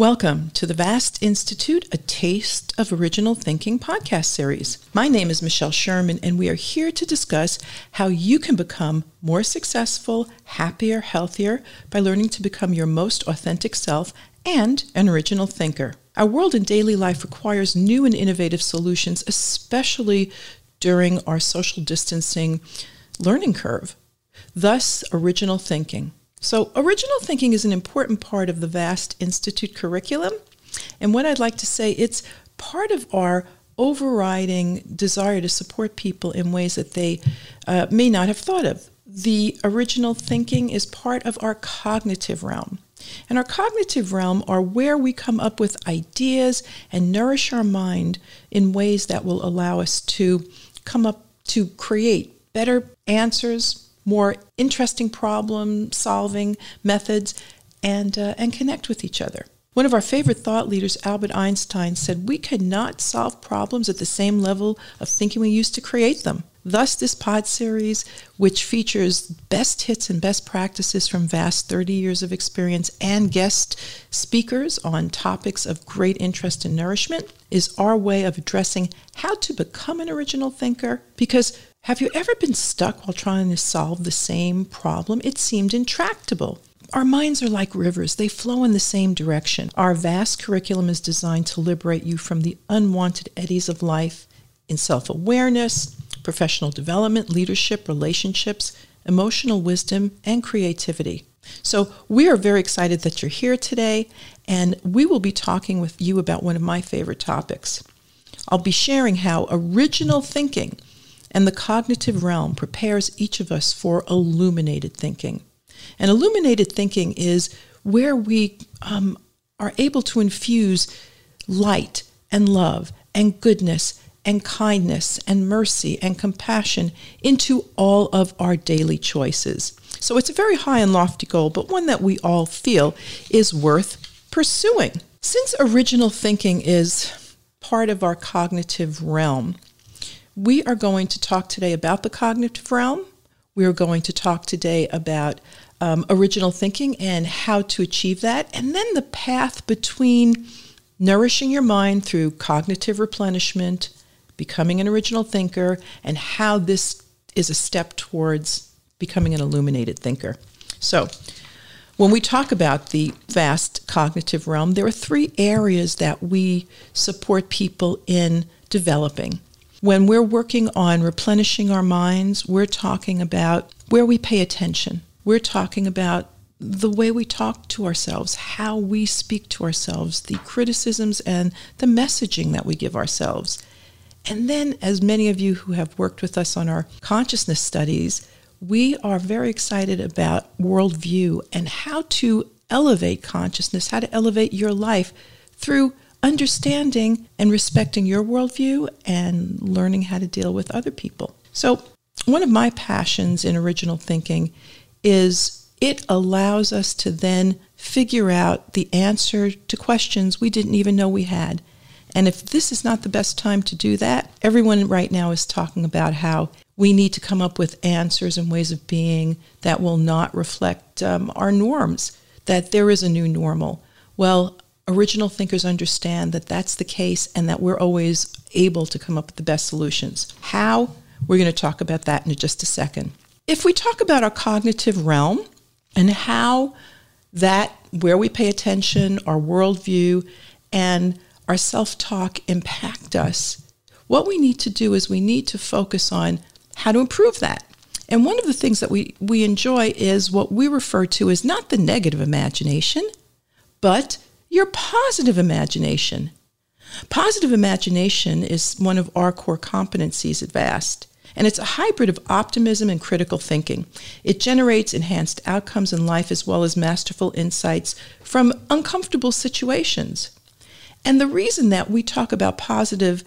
Welcome to the Vast Institute, a Taste of Original Thinking podcast series. My name is Michelle Sherman, and we are here to discuss how you can become more successful, happier, healthier by learning to become your most authentic self and an original thinker. Our world and daily life requires new and innovative solutions, especially during our social distancing learning curve. Thus, original thinking. So, original thinking is an important part of the VAST Institute curriculum. And what I'd like to say, it's part of our overriding desire to support people in ways that they uh, may not have thought of. The original thinking is part of our cognitive realm. And our cognitive realm are where we come up with ideas and nourish our mind in ways that will allow us to come up to create better answers, more interesting problem solving methods, and, uh, and connect with each other. One of our favorite thought leaders, Albert Einstein, said, We cannot solve problems at the same level of thinking we used to create them. Thus, this pod series, which features best hits and best practices from vast 30 years of experience and guest speakers on topics of great interest and nourishment, is our way of addressing how to become an original thinker. Because have you ever been stuck while trying to solve the same problem? It seemed intractable. Our minds are like rivers, they flow in the same direction. Our vast curriculum is designed to liberate you from the unwanted eddies of life in self awareness, professional development, leadership, relationships, emotional wisdom, and creativity. So, we are very excited that you're here today, and we will be talking with you about one of my favorite topics. I'll be sharing how original thinking and the cognitive realm prepares each of us for illuminated thinking. And illuminated thinking is where we um, are able to infuse light and love and goodness and kindness and mercy and compassion into all of our daily choices. So it's a very high and lofty goal, but one that we all feel is worth pursuing. Since original thinking is part of our cognitive realm, we are going to talk today about the cognitive realm. We are going to talk today about um, original thinking and how to achieve that, and then the path between nourishing your mind through cognitive replenishment, becoming an original thinker, and how this is a step towards becoming an illuminated thinker. So, when we talk about the vast cognitive realm, there are three areas that we support people in developing. When we're working on replenishing our minds, we're talking about where we pay attention. We're talking about the way we talk to ourselves, how we speak to ourselves, the criticisms and the messaging that we give ourselves. And then, as many of you who have worked with us on our consciousness studies, we are very excited about worldview and how to elevate consciousness, how to elevate your life through understanding and respecting your worldview and learning how to deal with other people. So, one of my passions in original thinking is it allows us to then figure out the answer to questions we didn't even know we had. And if this is not the best time to do that, everyone right now is talking about how we need to come up with answers and ways of being that will not reflect um, our norms, that there is a new normal. Well, original thinkers understand that that's the case and that we're always able to come up with the best solutions. How? We're going to talk about that in just a second. If we talk about our cognitive realm and how that, where we pay attention, our worldview, and our self talk impact us, what we need to do is we need to focus on how to improve that. And one of the things that we, we enjoy is what we refer to as not the negative imagination, but your positive imagination. Positive imagination is one of our core competencies at VAST, and it's a hybrid of optimism and critical thinking. It generates enhanced outcomes in life as well as masterful insights from uncomfortable situations. And the reason that we talk about positive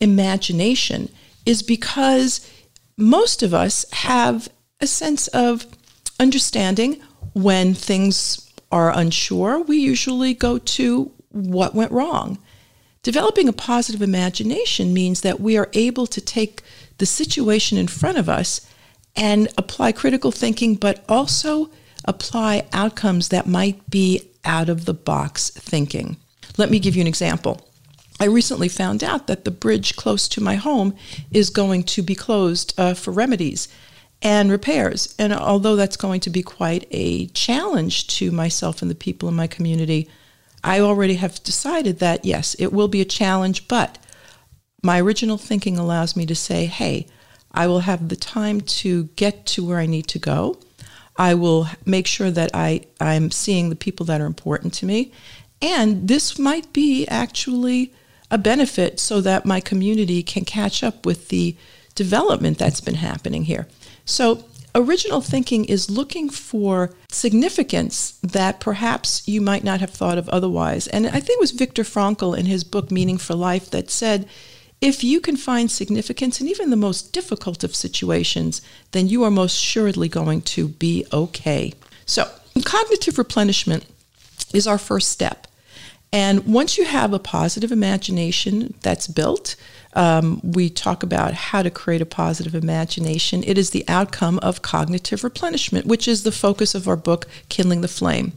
imagination is because most of us have a sense of understanding when things are unsure, we usually go to what went wrong. Developing a positive imagination means that we are able to take the situation in front of us and apply critical thinking, but also apply outcomes that might be out of the box thinking. Let me give you an example. I recently found out that the bridge close to my home is going to be closed uh, for remedies and repairs. And although that's going to be quite a challenge to myself and the people in my community, I already have decided that yes, it will be a challenge, but my original thinking allows me to say, hey, I will have the time to get to where I need to go. I will make sure that I, I'm seeing the people that are important to me. And this might be actually a benefit so that my community can catch up with the development that's been happening here. So, original thinking is looking for significance that perhaps you might not have thought of otherwise. And I think it was Viktor Frankl in his book Meaning for Life that said, if you can find significance in even the most difficult of situations, then you are most assuredly going to be okay. So, cognitive replenishment is our first step. And once you have a positive imagination that's built, um, we talk about how to create a positive imagination. It is the outcome of cognitive replenishment, which is the focus of our book, Kindling the Flame.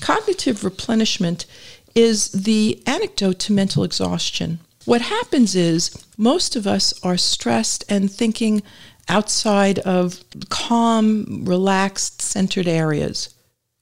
Cognitive replenishment is the antidote to mental exhaustion. What happens is most of us are stressed and thinking outside of calm, relaxed, centered areas.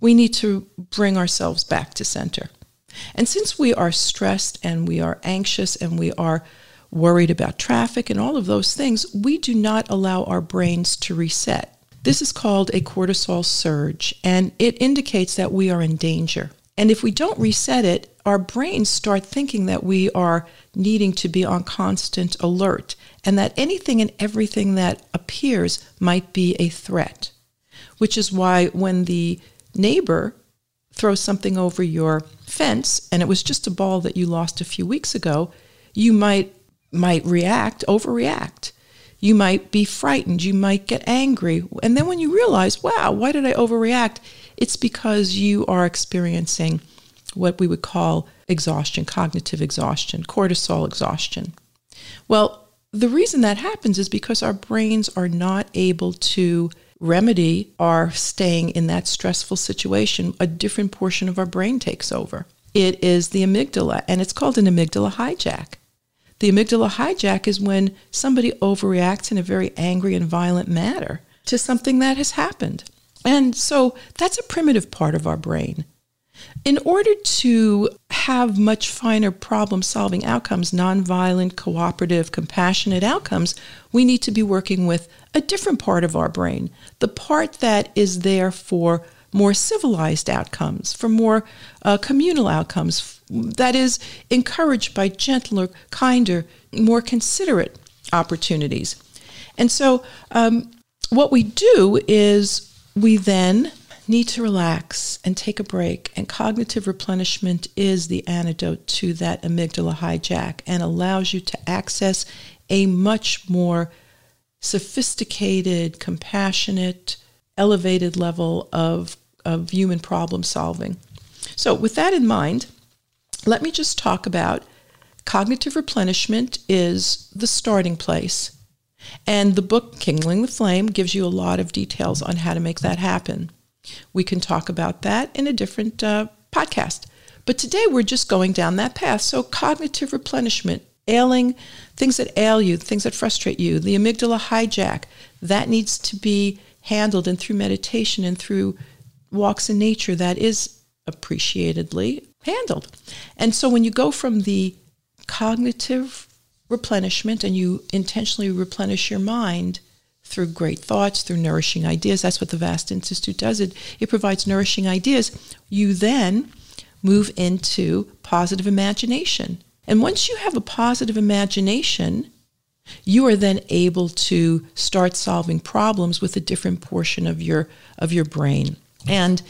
We need to bring ourselves back to center. And since we are stressed and we are anxious and we are worried about traffic and all of those things, we do not allow our brains to reset. This is called a cortisol surge, and it indicates that we are in danger. And if we don't reset it, our brains start thinking that we are needing to be on constant alert and that anything and everything that appears might be a threat. Which is why when the neighbor throws something over your fence and it was just a ball that you lost a few weeks ago, you might might react, overreact. You might be frightened, you might get angry. And then when you realize, wow, why did I overreact? It's because you are experiencing what we would call exhaustion, cognitive exhaustion, cortisol exhaustion. Well, the reason that happens is because our brains are not able to remedy our staying in that stressful situation, a different portion of our brain takes over. It is the amygdala, and it's called an amygdala hijack. The amygdala hijack is when somebody overreacts in a very angry and violent manner to something that has happened. And so that's a primitive part of our brain. In order to have much finer problem solving outcomes, nonviolent, cooperative, compassionate outcomes, we need to be working with a different part of our brain, the part that is there for more civilized outcomes, for more uh, communal outcomes, that is encouraged by gentler, kinder, more considerate opportunities. And so, um, what we do is we then need to relax and take a break. And cognitive replenishment is the antidote to that amygdala hijack and allows you to access a much more sophisticated, compassionate, elevated level of, of human problem solving. So, with that in mind, let me just talk about cognitive replenishment is the starting place. And the book Kindling the Flame gives you a lot of details on how to make that happen. We can talk about that in a different uh, podcast. But today we're just going down that path. So, cognitive replenishment, ailing things that ail you, things that frustrate you, the amygdala hijack, that needs to be handled. And through meditation and through walks in nature, that is appreciatedly handled. And so, when you go from the cognitive replenishment and you intentionally replenish your mind, through great thoughts, through nourishing ideas. That's what the Vast Institute does. It, it provides nourishing ideas. You then move into positive imagination. And once you have a positive imagination, you are then able to start solving problems with a different portion of your of your brain. And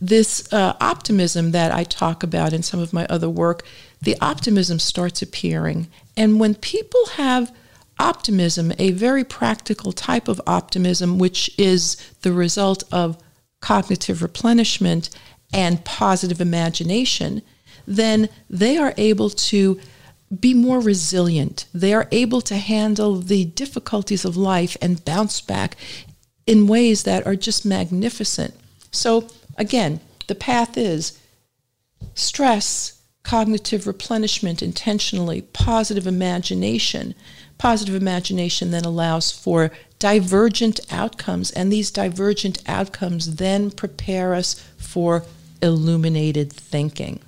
this uh, optimism that I talk about in some of my other work, the optimism starts appearing. And when people have optimism, a very practical type of optimism, which is the result of cognitive replenishment and positive imagination, then they are able to be more resilient. They are able to handle the difficulties of life and bounce back in ways that are just magnificent. So, again, the path is stress, cognitive replenishment intentionally, positive imagination. Positive imagination then allows for divergent outcomes, and these divergent outcomes then prepare us for illuminated thinking.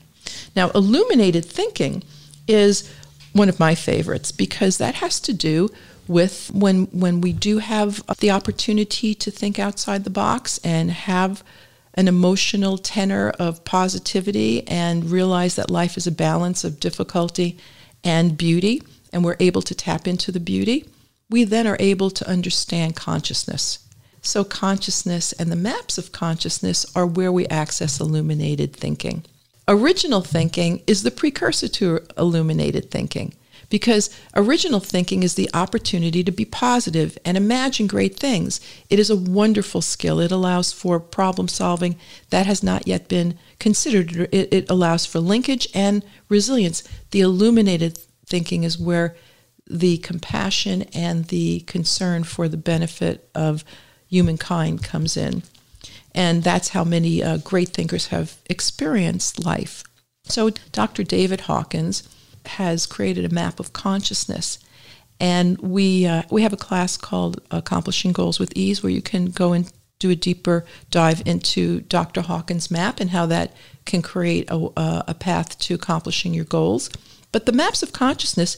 Now, illuminated thinking is one of my favorites because that has to do with when when we do have the opportunity to think outside the box and have an emotional tenor of positivity and realize that life is a balance of difficulty and beauty and we're able to tap into the beauty we then are able to understand consciousness. So consciousness and the maps of consciousness are where we access illuminated thinking. Original thinking is the precursor to illuminated thinking because original thinking is the opportunity to be positive and imagine great things. It is a wonderful skill. It allows for problem solving that has not yet been considered. It, it allows for linkage and resilience. The illuminated thinking is where the compassion and the concern for the benefit of humankind comes in. And that's how many uh, great thinkers have experienced life. So, Dr. David Hawkins has created a map of consciousness. And we, uh, we have a class called Accomplishing Goals with Ease where you can go and do a deeper dive into Dr. Hawkins' map and how that can create a, a path to accomplishing your goals. But the maps of consciousness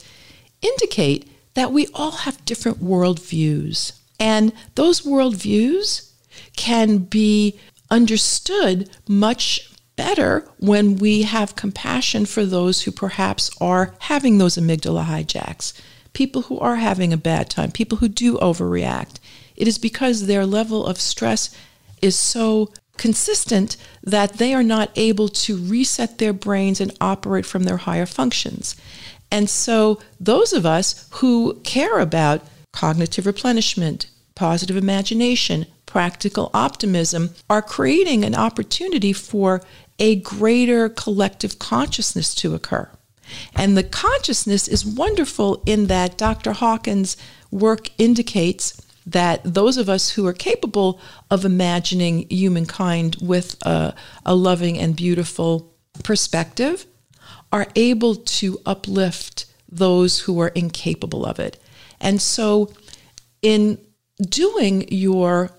indicate that we all have different worldviews. And those worldviews can be understood much better when we have compassion for those who perhaps are having those amygdala hijacks, people who are having a bad time, people who do overreact. It is because their level of stress is so consistent that they are not able to reset their brains and operate from their higher functions. And so, those of us who care about cognitive replenishment, positive imagination, practical optimism are creating an opportunity for a greater collective consciousness to occur. And the consciousness is wonderful in that Dr. Hawkins' work indicates that those of us who are capable of imagining humankind with a, a loving and beautiful perspective are able to uplift those who are incapable of it. And so, in doing your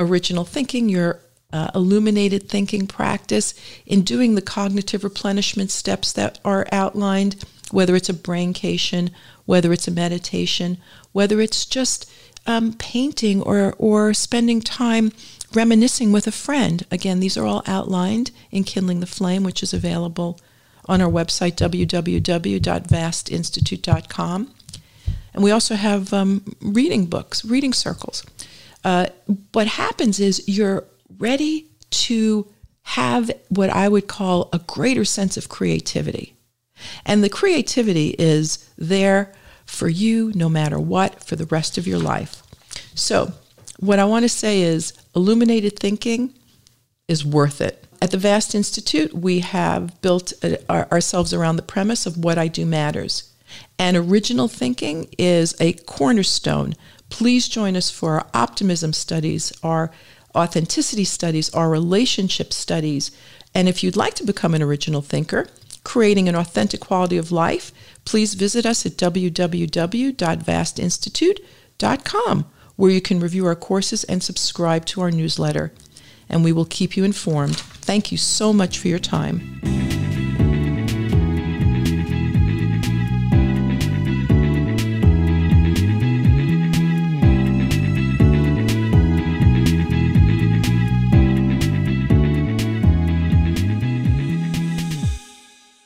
original thinking, your uh, illuminated thinking practice, in doing the cognitive replenishment steps that are outlined, whether it's a braincation, whether it's a meditation, whether it's just um, painting or, or spending time reminiscing with a friend. Again, these are all outlined in Kindling the Flame, which is available on our website, www.vastinstitute.com. And we also have um, reading books, reading circles. Uh, what happens is you're ready to have what I would call a greater sense of creativity. And the creativity is there for you no matter what for the rest of your life. So, what I want to say is illuminated thinking is worth it. At the VAST Institute, we have built uh, ourselves around the premise of what I do matters. And original thinking is a cornerstone Please join us for our optimism studies, our authenticity studies, our relationship studies. And if you'd like to become an original thinker, creating an authentic quality of life, please visit us at www.vastinstitute.com, where you can review our courses and subscribe to our newsletter. And we will keep you informed. Thank you so much for your time.